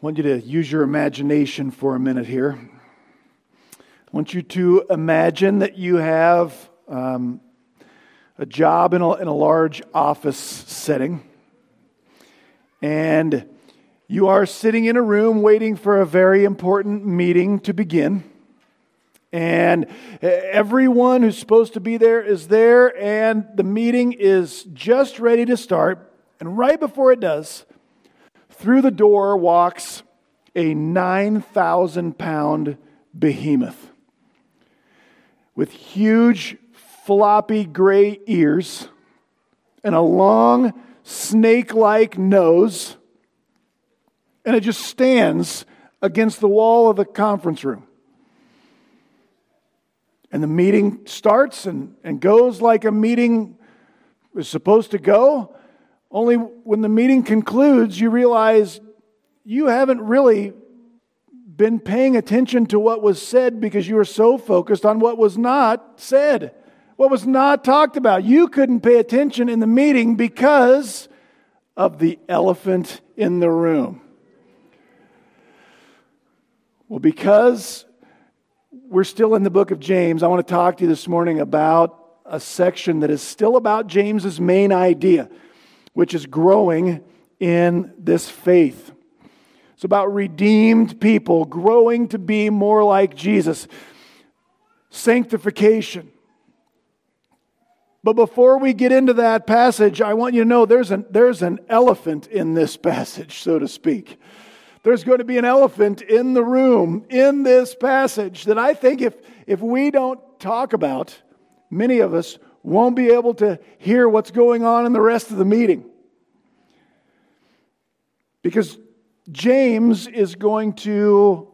I want you to use your imagination for a minute here. I want you to imagine that you have um, a job in a, in a large office setting, and you are sitting in a room waiting for a very important meeting to begin. And everyone who's supposed to be there is there, and the meeting is just ready to start. And right before it does, through the door walks a 9,000 pound behemoth with huge, floppy gray ears and a long, snake like nose. And it just stands against the wall of the conference room. And the meeting starts and, and goes like a meeting is supposed to go. Only when the meeting concludes, you realize you haven't really been paying attention to what was said because you were so focused on what was not said, what was not talked about. You couldn't pay attention in the meeting because of the elephant in the room. Well, because we're still in the book of James, I want to talk to you this morning about a section that is still about James's main idea which is growing in this faith. It's about redeemed people growing to be more like Jesus. Sanctification. But before we get into that passage, I want you to know there's an, there's an elephant in this passage, so to speak. There's going to be an elephant in the room in this passage that I think if, if we don't talk about, many of us won't be able to hear what's going on in the rest of the meeting. Because James is going to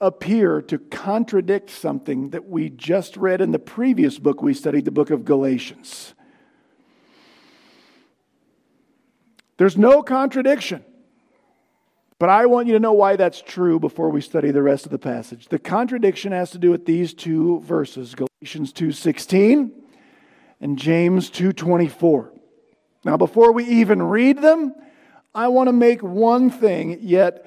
appear to contradict something that we just read in the previous book we studied, the book of Galatians. There's no contradiction. But I want you to know why that's true before we study the rest of the passage. The contradiction has to do with these two verses, Galatians 2:16 and James 2:24. Now before we even read them, I want to make one thing yet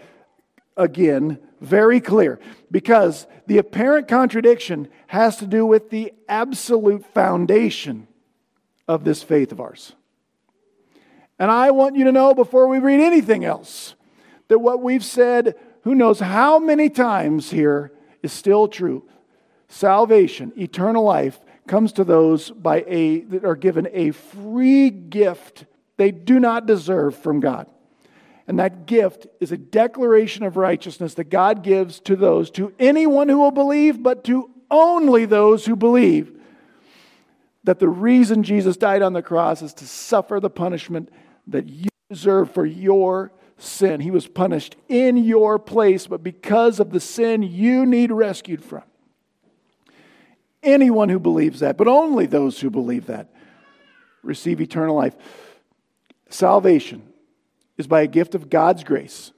again very clear because the apparent contradiction has to do with the absolute foundation of this faith of ours. And I want you to know before we read anything else that what we've said, who knows how many times here, is still true. Salvation, eternal life, comes to those by a that are given a free gift they do not deserve from God. And that gift is a declaration of righteousness that God gives to those, to anyone who will believe, but to only those who believe. That the reason Jesus died on the cross is to suffer the punishment that you deserve for your sin. He was punished in your place, but because of the sin you need rescued from. Anyone who believes that, but only those who believe that, receive eternal life. Salvation is by a gift of God's grace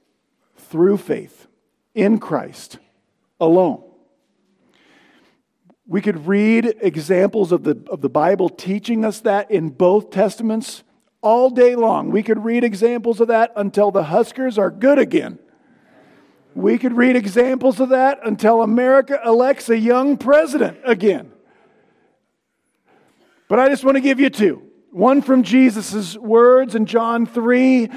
through faith in Christ alone. We could read examples of the, of the Bible teaching us that in both Testaments all day long. We could read examples of that until the Huskers are good again. We could read examples of that until America elects a young president again. But I just want to give you two. One from Jesus' words in John 3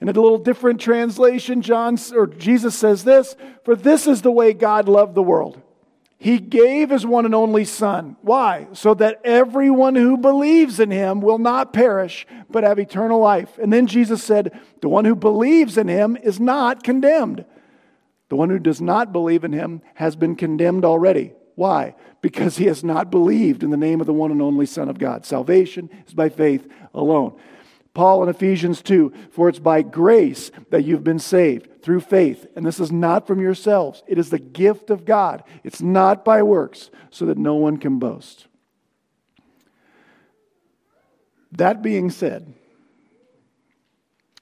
in a little different translation, John or Jesus says this, "For this is the way God loved the world. He gave his one and only son. Why? So that everyone who believes in him will not perish, but have eternal life." And then Jesus said, "The one who believes in him is not condemned. The one who does not believe in him has been condemned already." Why? Because he has not believed in the name of the one and only Son of God. Salvation is by faith alone. Paul in Ephesians 2 For it's by grace that you've been saved through faith. And this is not from yourselves, it is the gift of God. It's not by works, so that no one can boast. That being said,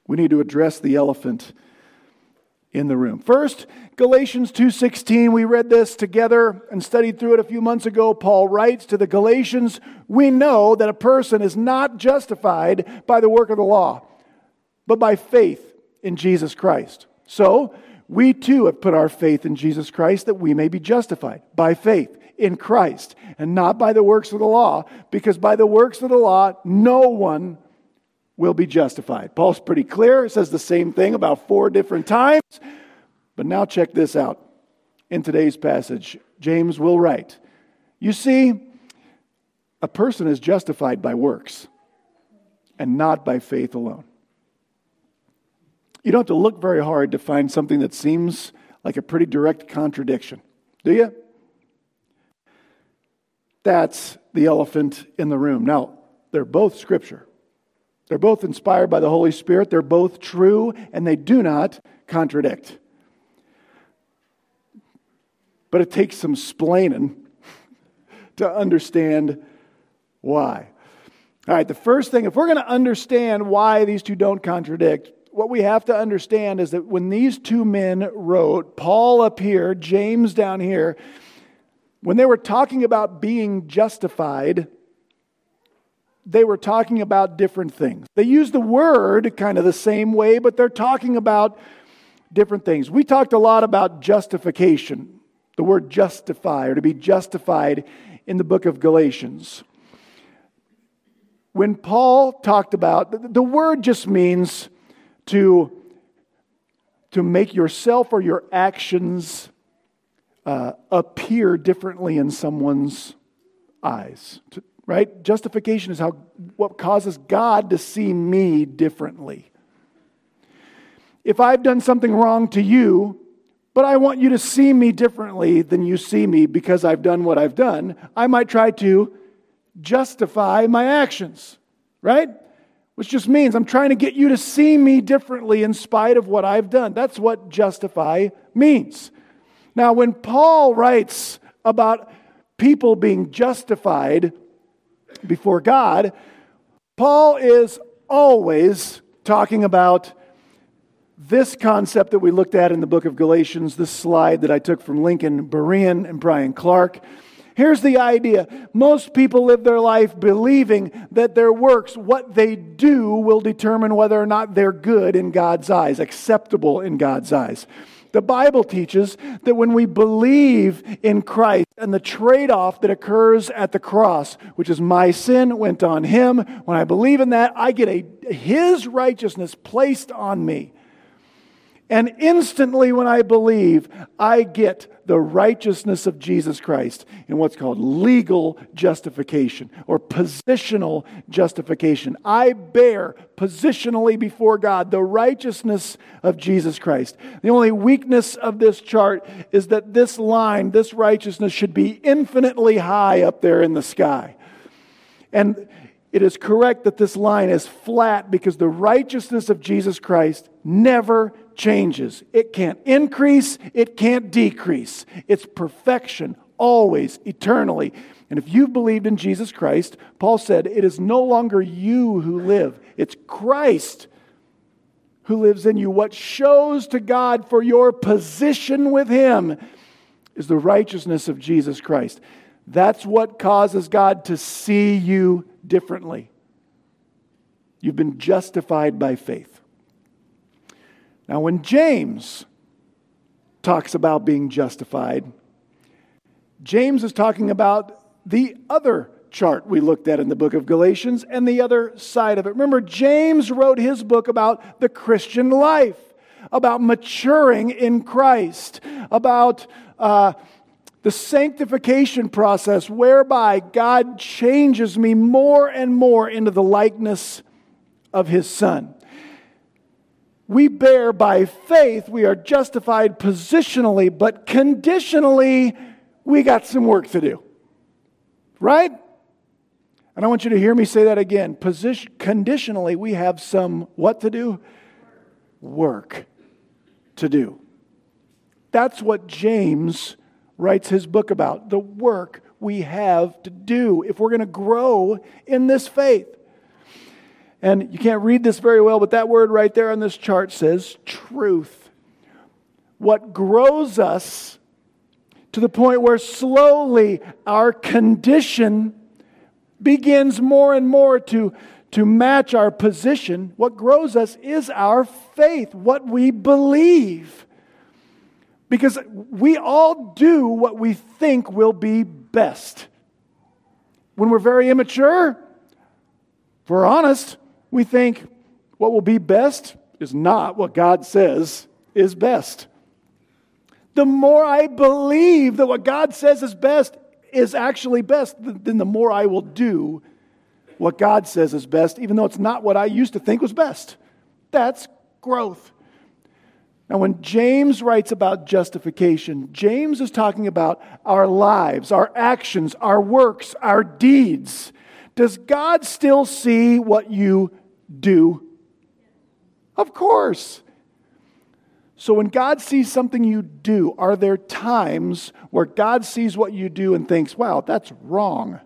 we need to address the elephant in the room. First, Galatians 2:16, we read this together and studied through it a few months ago. Paul writes to the Galatians, "We know that a person is not justified by the work of the law, but by faith in Jesus Christ." So, we too have put our faith in Jesus Christ that we may be justified by faith in Christ and not by the works of the law, because by the works of the law, no one will be justified. Paul's pretty clear. It says the same thing about four different times. But now check this out. In today's passage, James will write You see, a person is justified by works and not by faith alone. You don't have to look very hard to find something that seems like a pretty direct contradiction, do you? That's the elephant in the room. Now, they're both scripture. They're both inspired by the Holy Spirit. They're both true, and they do not contradict. But it takes some splaining to understand why. All right, the first thing, if we're going to understand why these two don't contradict, what we have to understand is that when these two men wrote, Paul up here, James down here, when they were talking about being justified, they were talking about different things. They use the word kind of the same way, but they're talking about different things. We talked a lot about justification, the word justify or to be justified in the book of Galatians. When Paul talked about, the word just means to, to make yourself or your actions uh, appear differently in someone's eyes. To, right? Justification is how what causes God to see me differently. If I've done something wrong to you, but I want you to see me differently than you see me because I've done what I've done, I might try to justify my actions, right? which just means I'm trying to get you to see me differently in spite of what I've done. That's what justify means. Now, when Paul writes about people being justified before God, Paul is always talking about this concept that we looked at in the book of Galatians, this slide that I took from Lincoln Berean and Brian Clark. Here's the idea most people live their life believing that their works, what they do, will determine whether or not they're good in God's eyes, acceptable in God's eyes. The Bible teaches that when we believe in Christ and the trade off that occurs at the cross, which is my sin went on him, when I believe in that, I get a, his righteousness placed on me. And instantly, when I believe, I get the righteousness of Jesus Christ in what's called legal justification or positional justification. I bear positionally before God the righteousness of Jesus Christ. The only weakness of this chart is that this line, this righteousness, should be infinitely high up there in the sky. And it is correct that this line is flat because the righteousness of Jesus Christ never changes. It can't increase, it can't decrease. It's perfection, always, eternally. And if you've believed in Jesus Christ, Paul said, it is no longer you who live, it's Christ who lives in you. What shows to God for your position with Him is the righteousness of Jesus Christ. That's what causes God to see you differently. You've been justified by faith. Now, when James talks about being justified, James is talking about the other chart we looked at in the book of Galatians and the other side of it. Remember, James wrote his book about the Christian life, about maturing in Christ, about uh, the sanctification process whereby God changes me more and more into the likeness of his Son we bear by faith, we are justified positionally, but conditionally, we got some work to do. Right? And I want you to hear me say that again. Position, conditionally, we have some what to do? Work to do. That's what James writes his book about the work we have to do if we're going to grow in this faith. And you can't read this very well, but that word right there on this chart says truth. What grows us to the point where slowly our condition begins more and more to, to match our position. What grows us is our faith, what we believe. Because we all do what we think will be best. When we're very immature, if we're honest, we think what will be best is not what God says is best. The more I believe that what God says is best is actually best, then the more I will do what God says is best, even though it's not what I used to think was best. That's growth. Now, when James writes about justification, James is talking about our lives, our actions, our works, our deeds. Does God still see what you do? Of course. So, when God sees something you do, are there times where God sees what you do and thinks, wow, that's wrong?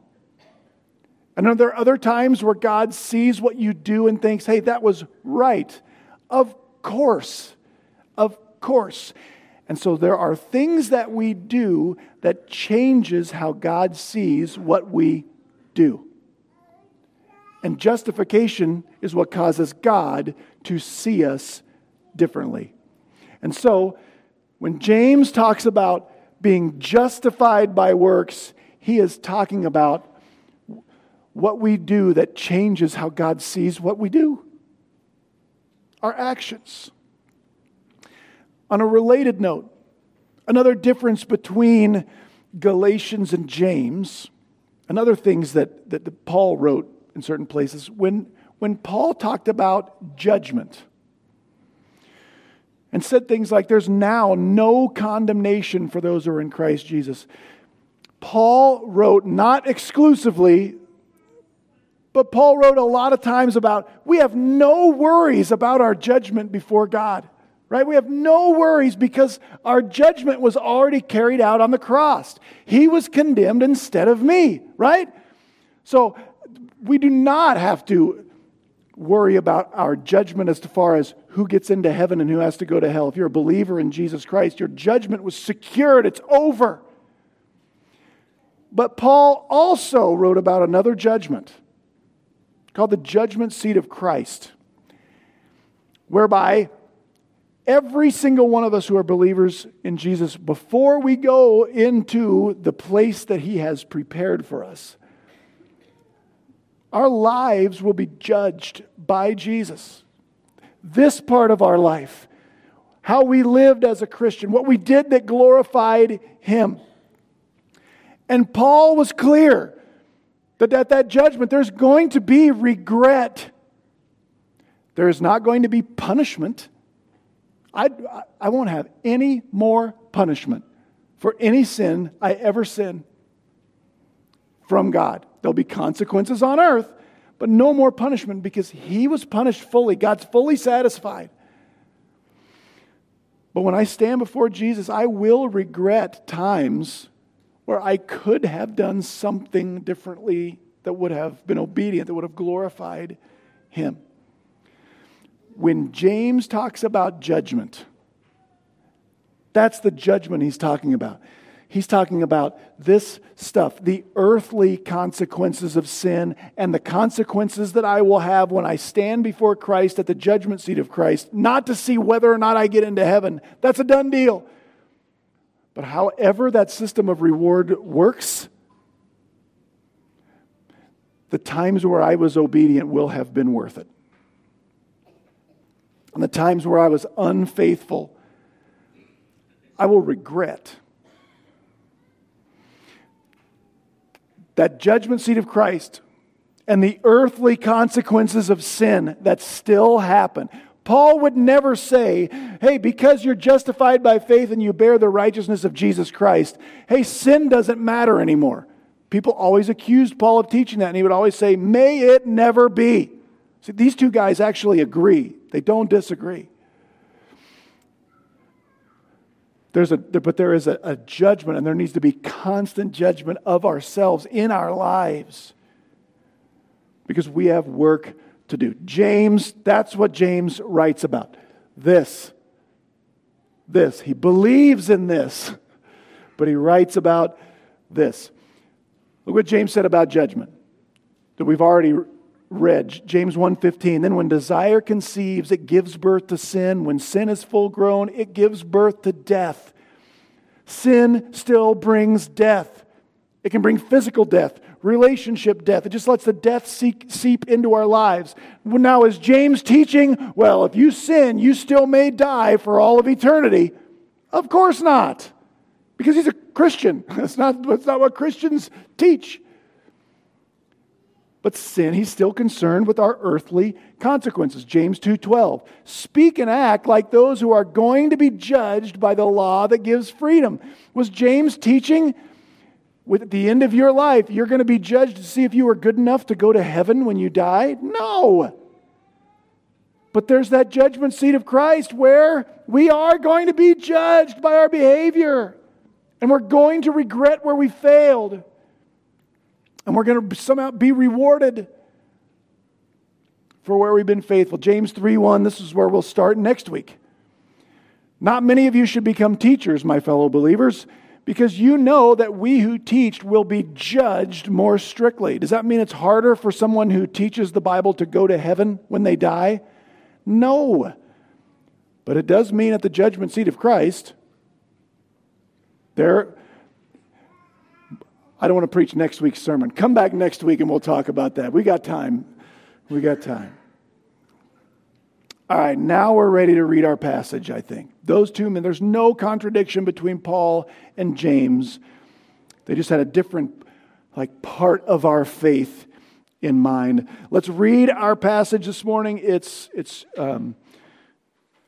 And are there other times where God sees what you do and thinks, hey, that was right? Of course. Of course. And so there are things that we do that changes how God sees what we do. And justification is what causes God to see us differently. And so, when James talks about being justified by works, he is talking about what we do that changes how God sees what we do. Our actions. On a related note, another difference between Galatians and James, and other things that, that Paul wrote in certain places, when, when Paul talked about judgment, and said things like, There's now no condemnation for those who are in Christ Jesus. Paul wrote not exclusively, but Paul wrote a lot of times about we have no worries about our judgment before God, right? We have no worries because our judgment was already carried out on the cross. He was condemned instead of me, right? So we do not have to worry about our judgment as far as who gets into heaven and who has to go to hell. If you're a believer in Jesus Christ, your judgment was secured, it's over. But Paul also wrote about another judgment called the judgment seat of Christ, whereby every single one of us who are believers in Jesus, before we go into the place that he has prepared for us, our lives will be judged by Jesus. This part of our life, how we lived as a Christian, what we did that glorified Him. And Paul was clear that at that judgment, there's going to be regret. There is not going to be punishment. I, I won't have any more punishment for any sin I ever sin from God. There'll be consequences on earth, but no more punishment because he was punished fully. God's fully satisfied. But when I stand before Jesus, I will regret times where I could have done something differently that would have been obedient, that would have glorified him. When James talks about judgment, that's the judgment he's talking about. He's talking about this stuff, the earthly consequences of sin and the consequences that I will have when I stand before Christ at the judgment seat of Christ, not to see whether or not I get into heaven. That's a done deal. But however that system of reward works, the times where I was obedient will have been worth it. And the times where I was unfaithful, I will regret that judgment seat of Christ and the earthly consequences of sin that still happen. Paul would never say, hey, because you're justified by faith and you bear the righteousness of Jesus Christ, hey, sin doesn't matter anymore. People always accused Paul of teaching that, and he would always say, may it never be. See, these two guys actually agree, they don't disagree. There's a, but there is a, a judgment, and there needs to be constant judgment of ourselves in our lives because we have work to do. James, that's what James writes about. This. This. He believes in this, but he writes about this. Look what James said about judgment that we've already read James 1:15 then when desire conceives it gives birth to sin when sin is full grown it gives birth to death sin still brings death. It can bring physical death, relationship death. It just lets the death seep, into our lives. Now, is James teaching, well, if you sin, you still may die for all of eternity? Of course not, because he's a Christian. That's not, that's not what Christians teach. But sin, he's still concerned with our earthly consequences. James 2:12. Speak and act like those who are going to be judged by the law that gives freedom. Was James teaching with the end of your life, you're going to be judged to see if you are good enough to go to heaven when you die? No. But there's that judgment seat of Christ where we are going to be judged by our behavior. And we're going to regret where we failed. And we're going to somehow be rewarded for where we've been faithful. James 3 1, this is where we'll start next week. Not many of you should become teachers, my fellow believers because you know that we who teach will be judged more strictly. Does that mean it's harder for someone who teaches the Bible to go to heaven when they die? No. But it does mean at the judgment seat of Christ, there. I don't want to preach next week's sermon. Come back next week and we'll talk about that. We got time. We got time. All right, now we're ready to read our passage, I think. Those two men, there's no contradiction between Paul and James. They just had a different like part of our faith in mind. Let's read our passage this morning. It's it's um,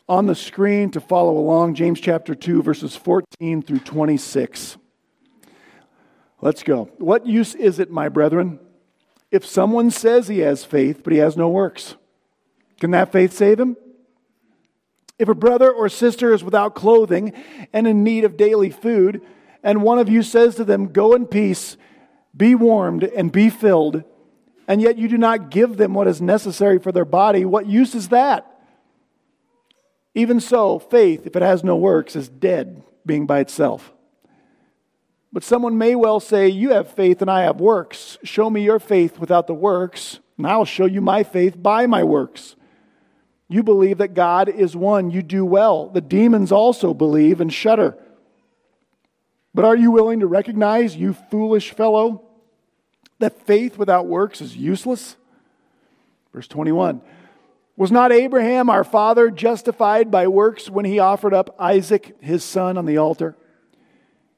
on the screen to follow along. James chapter two, verses 14 through 26. Let's go. What use is it, my brethren, if someone says he has faith but he has no works? Can that faith save him? If a brother or sister is without clothing and in need of daily food, and one of you says to them, Go in peace, be warmed, and be filled, and yet you do not give them what is necessary for their body, what use is that? Even so, faith, if it has no works, is dead, being by itself. But someone may well say, You have faith and I have works. Show me your faith without the works, and I'll show you my faith by my works. You believe that God is one. You do well. The demons also believe and shudder. But are you willing to recognize, you foolish fellow, that faith without works is useless? Verse 21 Was not Abraham, our father, justified by works when he offered up Isaac, his son, on the altar?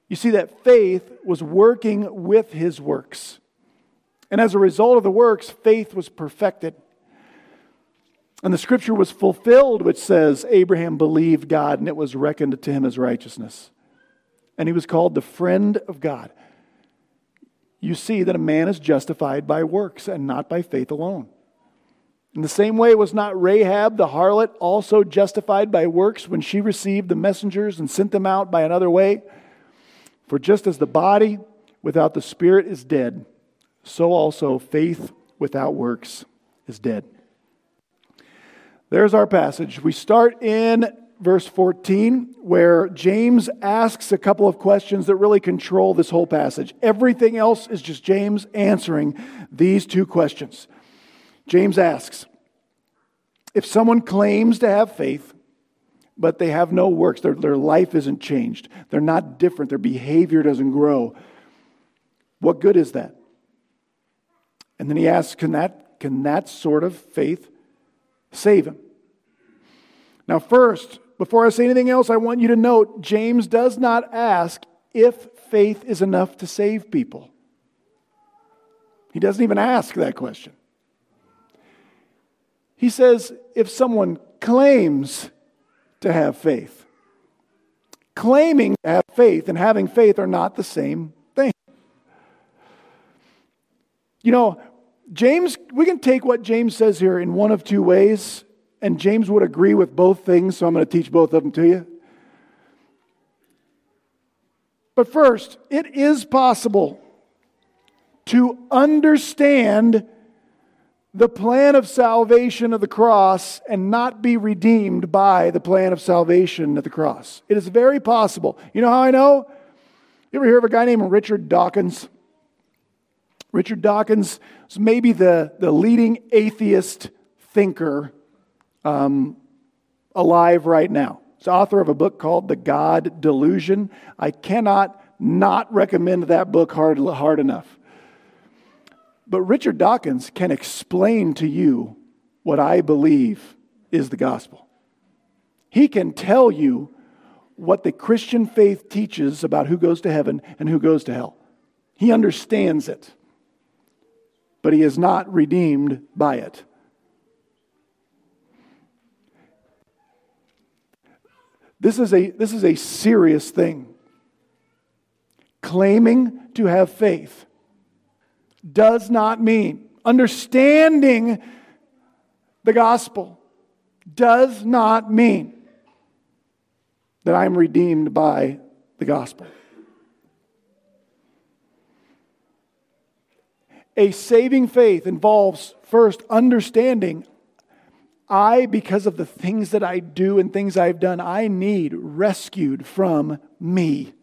You see that faith was working with his works. And as a result of the works, faith was perfected. And the scripture was fulfilled, which says, Abraham believed God and it was reckoned to him as righteousness. And he was called the friend of God. You see that a man is justified by works and not by faith alone. In the same way, was not Rahab the harlot also justified by works when she received the messengers and sent them out by another way? For just as the body without the spirit is dead, so also faith without works is dead. There's our passage. We start in verse 14, where James asks a couple of questions that really control this whole passage. Everything else is just James answering these two questions. James asks If someone claims to have faith, but they have no works, their, their life isn't changed, they're not different, their behavior doesn't grow, what good is that? And then he asks, Can that, can that sort of faith save him. Now, first, before I say anything else, I want you to note James does not ask if faith is enough to save people. He doesn't even ask that question. He says if someone claims to have faith, claiming to have faith and having faith are not the same thing. You know, James, we can take what James says here in one of two ways, and James would agree with both things, so I'm going to teach both of them to you. But first, it is possible to understand the plan of salvation of the cross and not be redeemed by the plan of salvation at the cross. It is very possible. You know how I know? You ever hear of a guy named Richard Dawkins? Richard Dawkins is maybe the, the leading atheist thinker um, alive right now. He's author of a book called The God Delusion. I cannot not recommend that book hard, hard enough. But Richard Dawkins can explain to you what I believe is the gospel. He can tell you what the Christian faith teaches about who goes to heaven and who goes to hell. He understands it, but he is not redeemed by it. This is a, this is a serious thing. Claiming to have faith does not mean understanding the gospel does not mean that I'm redeemed by the gospel. A saving faith involves first understanding I, because of the things that I do and things I've done, I need rescued from me.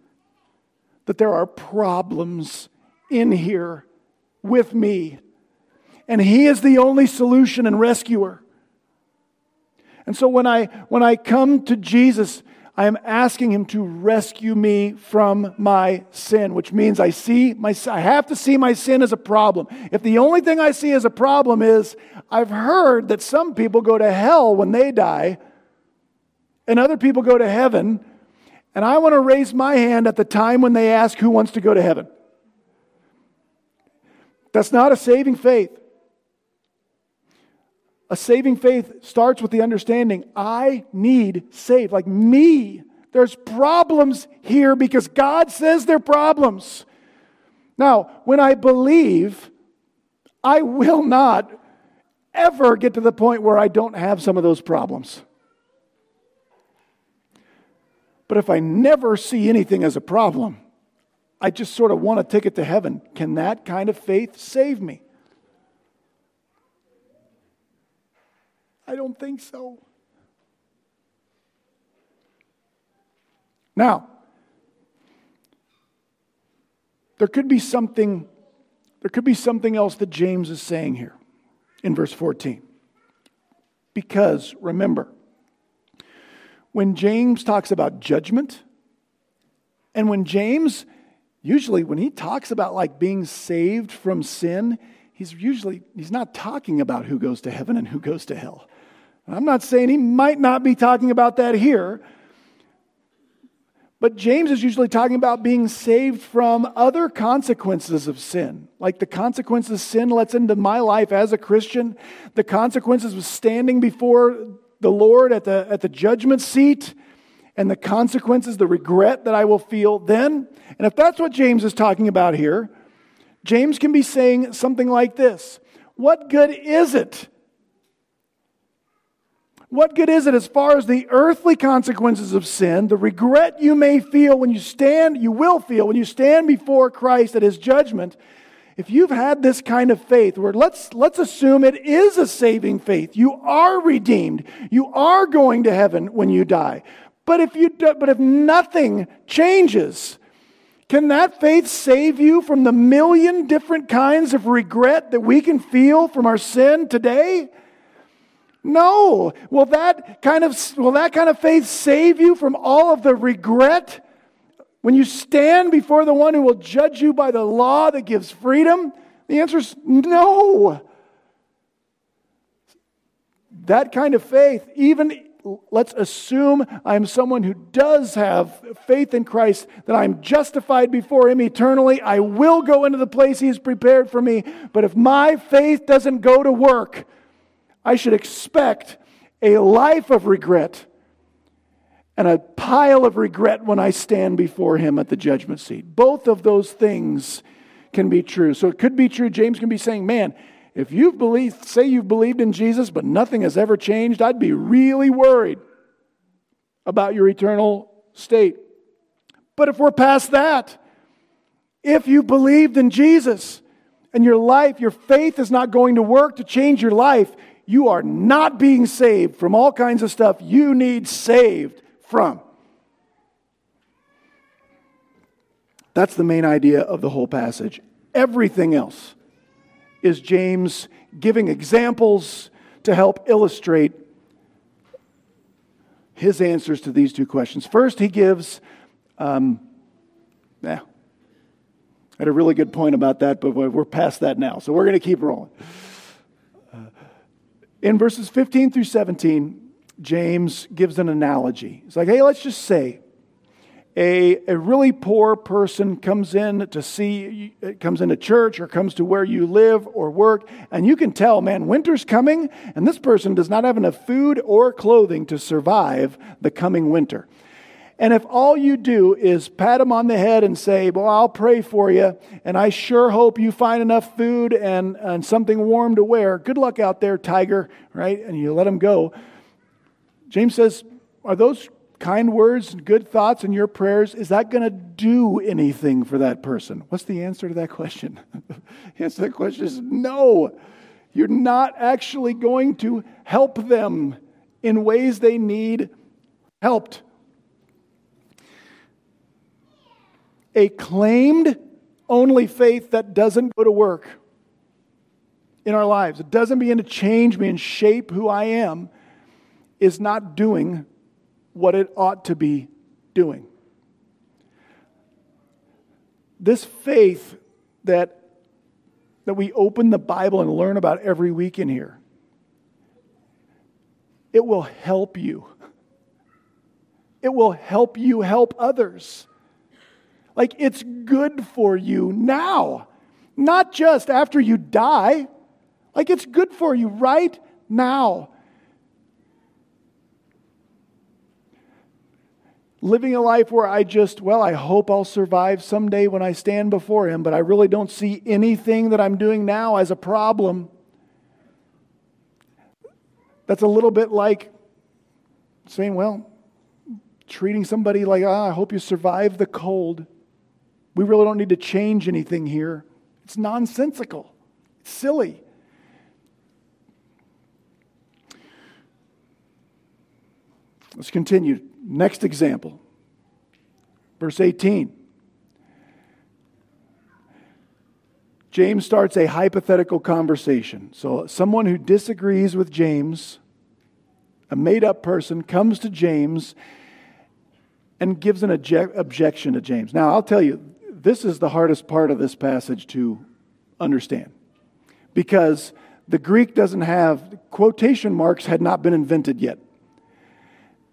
That there are problems in here with me. And He is the only solution and rescuer. And so when I, when I come to Jesus, I am asking him to rescue me from my sin, which means I see my I have to see my sin as a problem. If the only thing I see as a problem is I've heard that some people go to hell when they die and other people go to heaven, and I want to raise my hand at the time when they ask who wants to go to heaven. That's not a saving faith. A saving faith starts with the understanding I need saved. Like me, there's problems here because God says they're problems. Now, when I believe, I will not ever get to the point where I don't have some of those problems. But if I never see anything as a problem, I just sort of want to take it to heaven. Can that kind of faith save me? I don't think so. Now, there could be something there could be something else that James is saying here in verse 14. Because remember, when James talks about judgment, and when James usually when he talks about like being saved from sin, he's usually he's not talking about who goes to heaven and who goes to hell. I'm not saying he might not be talking about that here, but James is usually talking about being saved from other consequences of sin, like the consequences sin lets into my life as a Christian, the consequences of standing before the Lord at the, at the judgment seat, and the consequences, the regret that I will feel then. And if that's what James is talking about here, James can be saying something like this What good is it what good is it as far as the earthly consequences of sin, the regret you may feel when you stand, you will feel when you stand before Christ at his judgment? If you've had this kind of faith, where let's, let's assume it is a saving faith, you are redeemed, you are going to heaven when you die. But if, you do, but if nothing changes, can that faith save you from the million different kinds of regret that we can feel from our sin today? No. Will that kind of, will that kind of faith save you from all of the regret when you stand before the one who will judge you by the law that gives freedom? The answer is no. That kind of faith, even let's assume I'm someone who does have faith in Christ, that I'm justified before Him eternally. I will go into the place He has prepared for me. But if my faith doesn't go to work, I should expect a life of regret and a pile of regret when I stand before him at the judgment seat. Both of those things can be true. So it could be true. James can be saying, man, if you've believed, say you've believed in Jesus, but nothing has ever changed, I'd be really worried about your eternal state. But if we're past that, if you believed in Jesus and your life, your faith is not going to work to change your life, you are not being saved from all kinds of stuff you need saved from. That's the main idea of the whole passage. Everything else is James giving examples to help illustrate his answers to these two questions. First, he gives, um, I had a really good point about that, but we're past that now, so we're going to keep rolling. Uh, in verses 15 through 17, James gives an analogy. It's like, hey, let's just say a, a really poor person comes in to see, comes into church or comes to where you live or work, and you can tell, man, winter's coming, and this person does not have enough food or clothing to survive the coming winter. And if all you do is pat them on the head and say, Well, I'll pray for you, and I sure hope you find enough food and, and something warm to wear, good luck out there, tiger, right? And you let them go. James says, Are those kind words and good thoughts and your prayers, is that going to do anything for that person? What's the answer to that question? the answer to that question is no. You're not actually going to help them in ways they need helped. A claimed only faith that doesn't go to work in our lives, it doesn't begin to change me and shape who I am, is not doing what it ought to be doing. This faith that, that we open the Bible and learn about every week in here, it will help you. It will help you help others. Like it's good for you now, not just after you die. Like it's good for you right now. Living a life where I just, well, I hope I'll survive someday when I stand before Him, but I really don't see anything that I'm doing now as a problem. That's a little bit like saying, well, treating somebody like, ah, I hope you survive the cold. We really don't need to change anything here. It's nonsensical, it's silly. Let's continue. Next example, verse 18. James starts a hypothetical conversation. So, someone who disagrees with James, a made up person, comes to James and gives an obje- objection to James. Now, I'll tell you, this is the hardest part of this passage to understand because the Greek doesn't have quotation marks, had not been invented yet.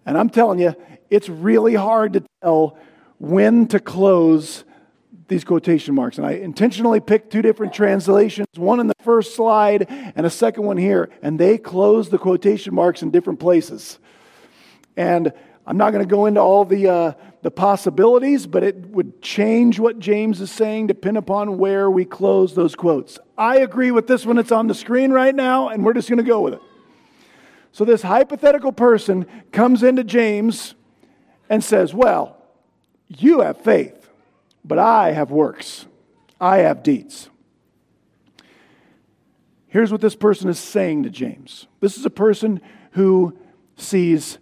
And I'm telling you, it's really hard to tell when to close these quotation marks. And I intentionally picked two different translations, one in the first slide and a second one here, and they close the quotation marks in different places. And I'm not going to go into all the, uh, the possibilities, but it would change what James is saying depending upon where we close those quotes. I agree with this one that's on the screen right now, and we're just going to go with it. So this hypothetical person comes into James and says, Well, you have faith, but I have works. I have deeds. Here's what this person is saying to James this is a person who sees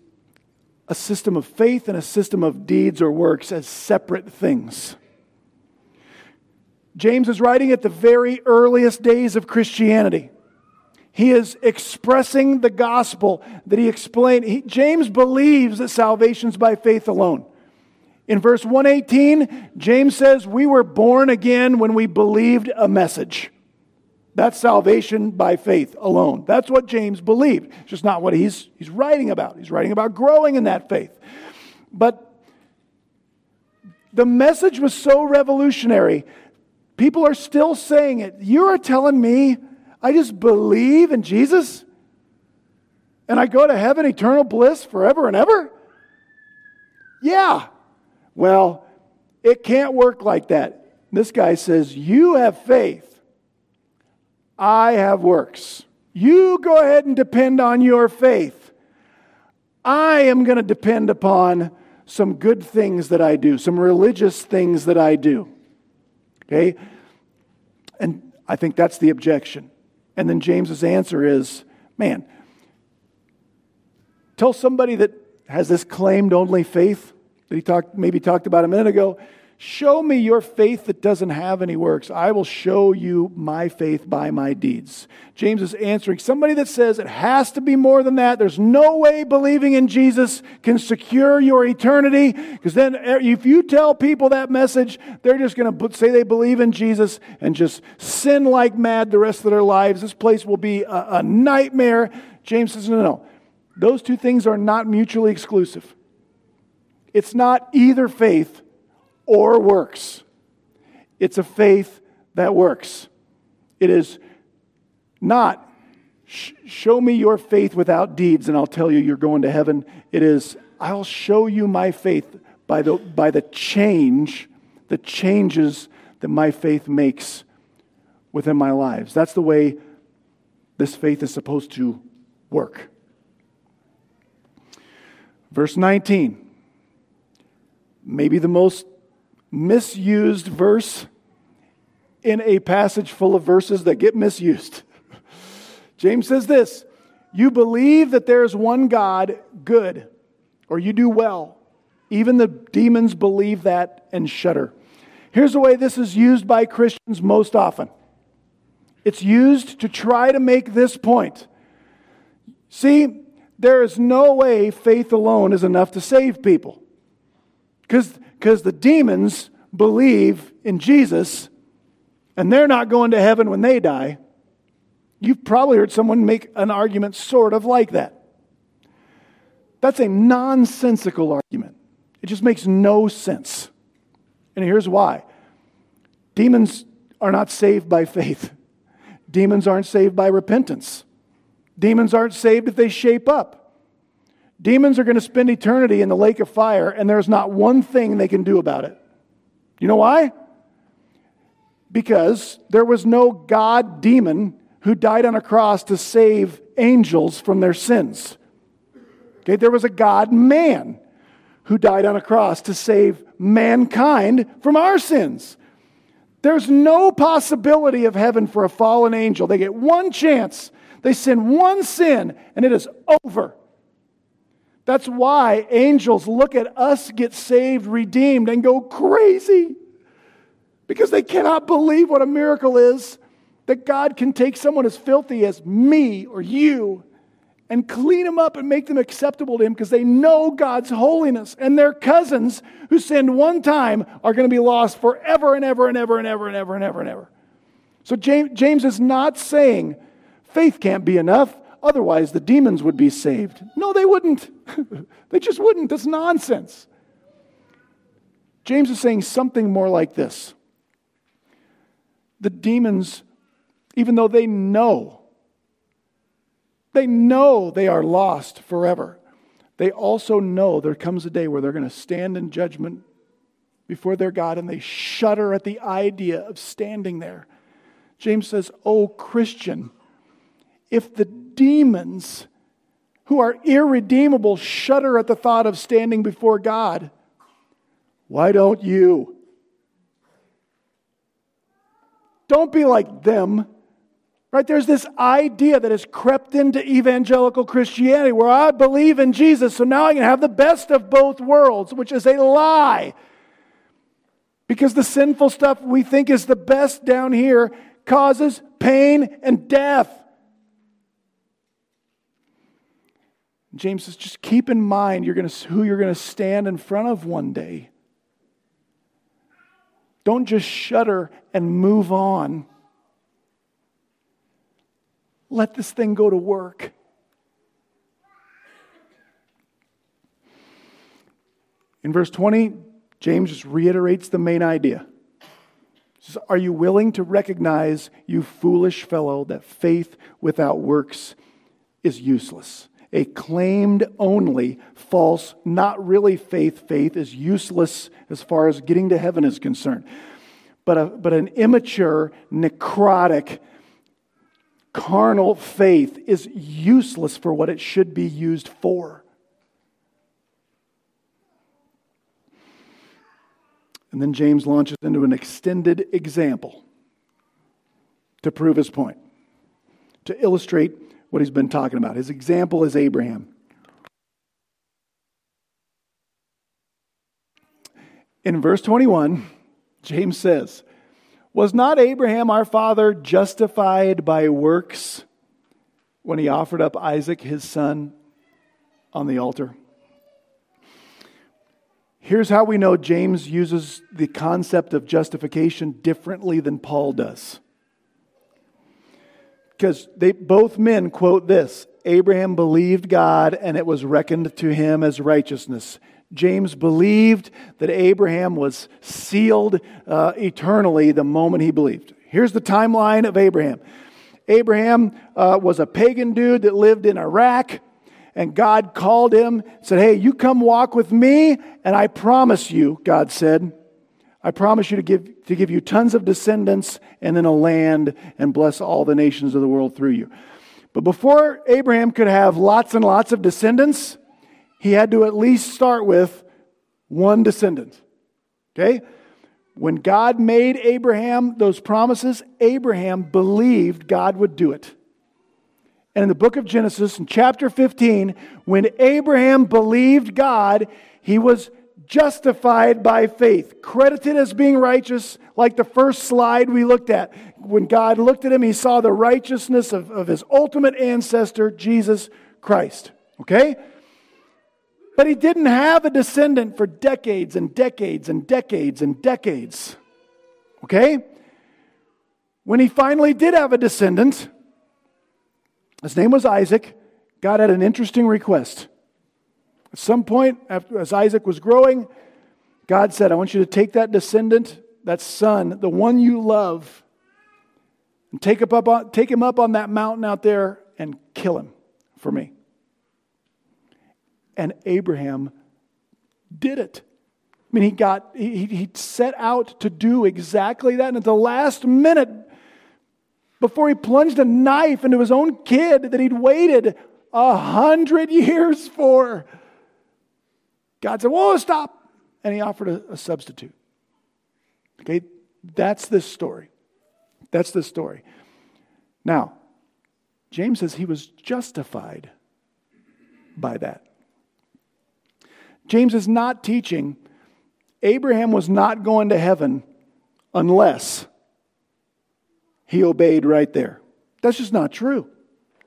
a system of faith and a system of deeds or works as separate things. James is writing at the very earliest days of Christianity. He is expressing the gospel that he explained. He, James believes that salvation is by faith alone. In verse 118, James says, We were born again when we believed a message. That's salvation by faith alone. That's what James believed. It's just not what he's, he's writing about. He's writing about growing in that faith. But the message was so revolutionary, people are still saying it. You are telling me I just believe in Jesus and I go to heaven, eternal bliss forever and ever? Yeah. Well, it can't work like that. This guy says, You have faith, I have works. You go ahead and depend on your faith. I am going to depend upon some good things that I do, some religious things that I do. Okay? And I think that's the objection. And then James's answer is, man, tell somebody that has this claimed only faith that he talked maybe talked about a minute ago, Show me your faith that doesn't have any works. I will show you my faith by my deeds. James is answering somebody that says it has to be more than that. There's no way believing in Jesus can secure your eternity. Because then, eh, if you tell people that message, they're just going to say they believe in Jesus and just sin like mad the rest of their lives. This place will be a, a nightmare. James says, no, no. Those two things are not mutually exclusive. It's not either faith or works. It's a faith that works. It is not show me your faith without deeds and I'll tell you you're going to heaven. It is I'll show you my faith by the, by the change, the changes that my faith makes within my lives. That's the way this faith is supposed to work. Verse 19, maybe the most misused verse in a passage full of verses that get misused. James says this You believe that there is one God, good, or you do well. Even the demons believe that and shudder. Here's the way this is used by Christians most often it's used to try to make this point. See, there is no way faith alone is enough to save people. Because the demons believe in Jesus and they're not going to heaven when they die. You've probably heard someone make an argument sort of like that. That's a nonsensical argument. It just makes no sense. And here's why demons are not saved by faith, demons aren't saved by repentance, demons aren't saved if they shape up. Demons are going to spend eternity in the lake of fire, and there's not one thing they can do about it. You know why? Because there was no God demon who died on a cross to save angels from their sins. Okay, there was a God man who died on a cross to save mankind from our sins. There's no possibility of heaven for a fallen angel. They get one chance, they sin one sin, and it is over. That's why angels look at us get saved, redeemed, and go crazy because they cannot believe what a miracle is that God can take someone as filthy as me or you and clean them up and make them acceptable to Him because they know God's holiness. And their cousins who sinned one time are going to be lost forever and ever and ever and ever and ever and ever and ever. So James, James is not saying faith can't be enough. Otherwise, the demons would be saved. No, they wouldn't. they just wouldn't. That's nonsense. James is saying something more like this The demons, even though they know, they know they are lost forever, they also know there comes a day where they're going to stand in judgment before their God and they shudder at the idea of standing there. James says, Oh, Christian, if the demons who are irredeemable shudder at the thought of standing before God. Why don't you? Don't be like them. Right? There's this idea that has crept into evangelical Christianity where I believe in Jesus, so now I can have the best of both worlds, which is a lie. Because the sinful stuff we think is the best down here causes pain and death. James says, just keep in mind you're gonna, who you're going to stand in front of one day. Don't just shudder and move on. Let this thing go to work. In verse 20, James just reiterates the main idea. Says, Are you willing to recognize, you foolish fellow, that faith without works is useless? A claimed only, false, not really faith faith is useless as far as getting to heaven is concerned. But, a, but an immature, necrotic, carnal faith is useless for what it should be used for. And then James launches into an extended example to prove his point, to illustrate what he's been talking about. His example is Abraham. In verse 21, James says, Was not Abraham our father justified by works when he offered up Isaac his son on the altar? Here's how we know James uses the concept of justification differently than Paul does. Because they both men quote this Abraham believed God and it was reckoned to him as righteousness. James believed that Abraham was sealed uh, eternally the moment he believed. Here's the timeline of Abraham Abraham uh, was a pagan dude that lived in Iraq, and God called him, said, Hey, you come walk with me, and I promise you, God said, I promise you to give, to give you tons of descendants and then a land and bless all the nations of the world through you. But before Abraham could have lots and lots of descendants, he had to at least start with one descendant. Okay? When God made Abraham those promises, Abraham believed God would do it. And in the book of Genesis, in chapter 15, when Abraham believed God, he was justified by faith, credited as being righteous, like the first slide we looked at. When God looked at him, he saw the righteousness of, of his ultimate ancestor, Jesus Christ. Okay? But he didn't have a descendant for decades and decades and decades and decades. Okay? When he finally did have a descendant, his name was Isaac, God had an interesting request. At some point, after, as Isaac was growing, God said, I want you to take that descendant, that son, the one you love, and take, up on, take him up on that mountain out there and kill him for me. And Abraham did it. I mean, he got, he, he set out to do exactly that. And at the last minute, before he plunged a knife into his own kid that he'd waited a hundred years for, God said, Whoa, stop. And he offered a, a substitute. Okay, that's this story. That's the story. Now, James says he was justified by that. James is not teaching Abraham was not going to heaven unless he obeyed right there. That's just not true.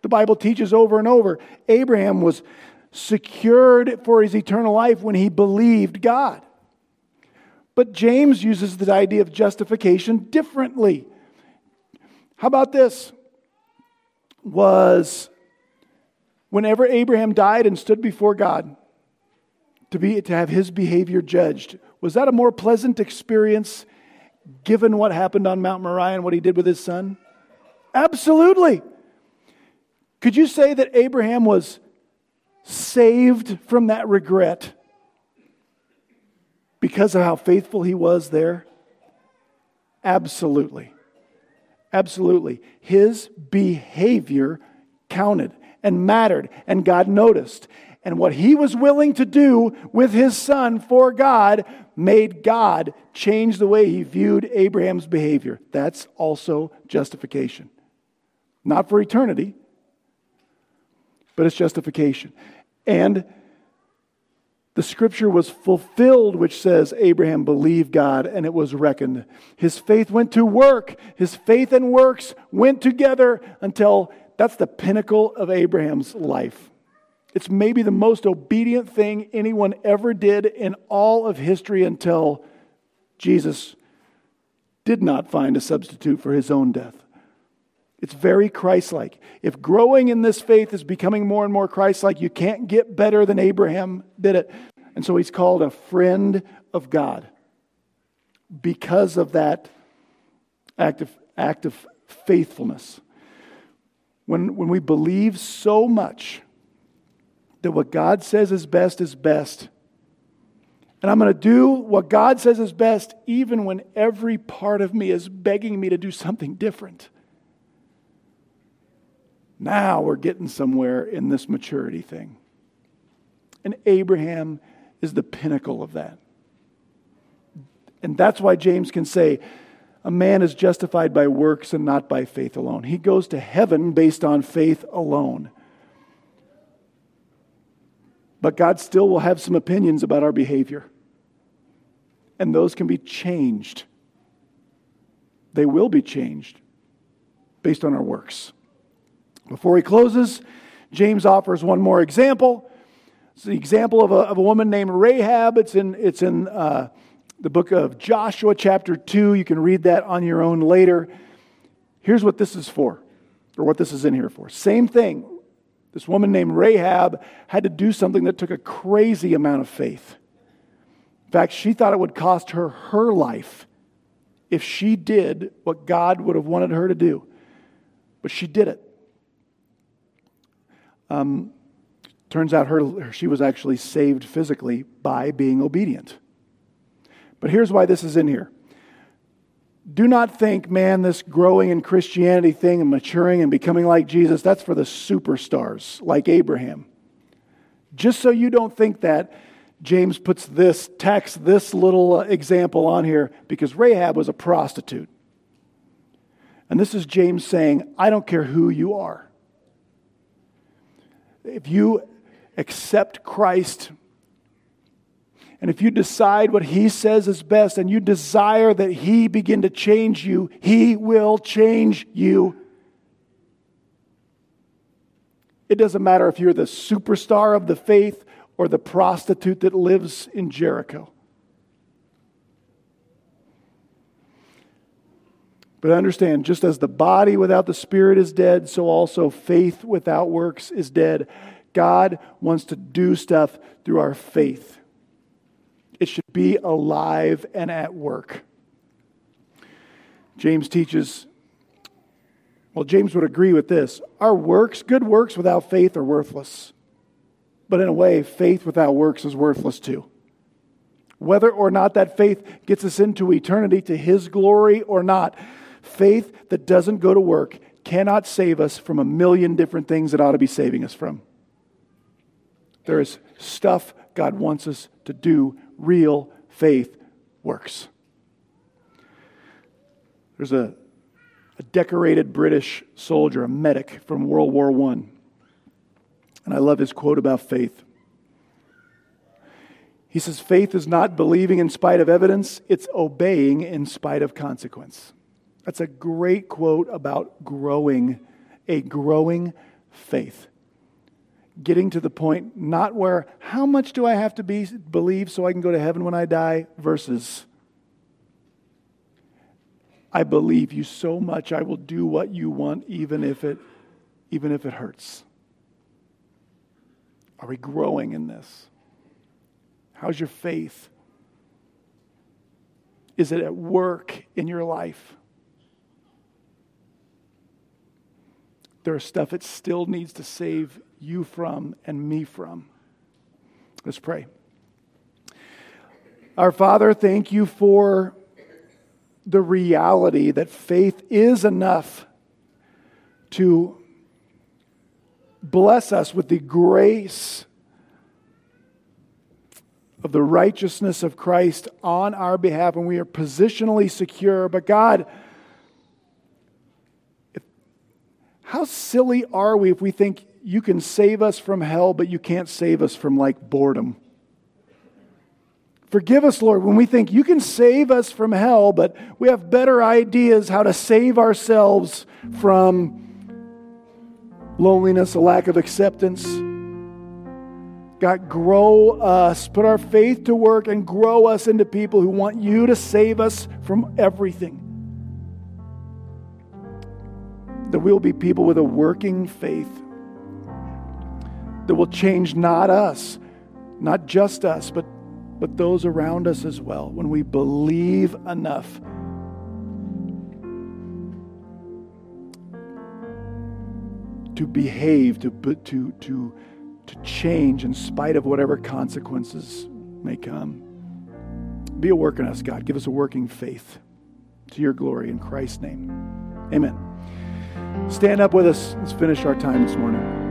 The Bible teaches over and over Abraham was secured for his eternal life when he believed God. But James uses the idea of justification differently. How about this? Was whenever Abraham died and stood before God, to, be, to have his behavior judged. Was that a more pleasant experience given what happened on Mount Moriah and what he did with his son? Absolutely. Could you say that Abraham was saved from that regret because of how faithful he was there? Absolutely. Absolutely. His behavior counted and mattered, and God noticed. And what he was willing to do with his son for God made God change the way he viewed Abraham's behavior. That's also justification. Not for eternity, but it's justification. And the scripture was fulfilled, which says Abraham believed God and it was reckoned. His faith went to work. His faith and works went together until that's the pinnacle of Abraham's life. It's maybe the most obedient thing anyone ever did in all of history until Jesus did not find a substitute for his own death. It's very Christ like. If growing in this faith is becoming more and more Christ like, you can't get better than Abraham did it. And so he's called a friend of God because of that act of, act of faithfulness. When, when we believe so much that what God says is best is best. And I'm going to do what God says is best, even when every part of me is begging me to do something different. Now we're getting somewhere in this maturity thing. And Abraham is the pinnacle of that. And that's why James can say, a man is justified by works and not by faith alone. He goes to heaven based on faith alone. But God still will have some opinions about our behavior. and those can be changed. They will be changed based on our works. Before he closes, James offers one more example. It's the example of a, of a woman named Rahab. It's in, it's in uh, the book of Joshua, chapter 2. You can read that on your own later. Here's what this is for, or what this is in here for. Same thing. This woman named Rahab had to do something that took a crazy amount of faith. In fact, she thought it would cost her her life if she did what God would have wanted her to do. But she did it. Um, turns out her, she was actually saved physically by being obedient. But here's why this is in here. Do not think, man, this growing in Christianity thing and maturing and becoming like Jesus, that's for the superstars like Abraham. Just so you don't think that, James puts this text, this little example on here because Rahab was a prostitute. And this is James saying, I don't care who you are. If you accept Christ and if you decide what He says is best and you desire that He begin to change you, He will change you. It doesn't matter if you're the superstar of the faith or the prostitute that lives in Jericho. But understand, just as the body without the spirit is dead, so also faith without works is dead. God wants to do stuff through our faith. It should be alive and at work. James teaches, well, James would agree with this. Our works, good works without faith, are worthless. But in a way, faith without works is worthless too. Whether or not that faith gets us into eternity to His glory or not, faith that doesn't go to work cannot save us from a million different things that ought to be saving us from. There is stuff God wants us to do real faith works. There's a, a decorated British soldier, a medic from World War I. And I love his quote about faith. He says, Faith is not believing in spite of evidence, it's obeying in spite of consequence. That's a great quote about growing, a growing faith getting to the point not where how much do I have to be believe so I can go to heaven when I die versus I believe you so much I will do what you want even if it even if it hurts. Are we growing in this? How's your faith? Is it at work in your life? There's stuff it still needs to save you from and me from. Let's pray. Our Father, thank you for the reality that faith is enough to bless us with the grace of the righteousness of Christ on our behalf, and we are positionally secure. But God, if, how silly are we if we think you can save us from hell, but you can't save us from like boredom. Forgive us, Lord, when we think you can save us from hell, but we have better ideas how to save ourselves from loneliness, a lack of acceptance. God, grow us, put our faith to work, and grow us into people who want you to save us from everything. That we'll be people with a working faith that will change not us, not just us, but, but those around us as well when we believe enough. To behave, to, to, to, to change in spite of whatever consequences may come. Be a work in us, God. Give us a working faith to your glory in Christ's name. Amen. Stand up with us. Let's finish our time this morning.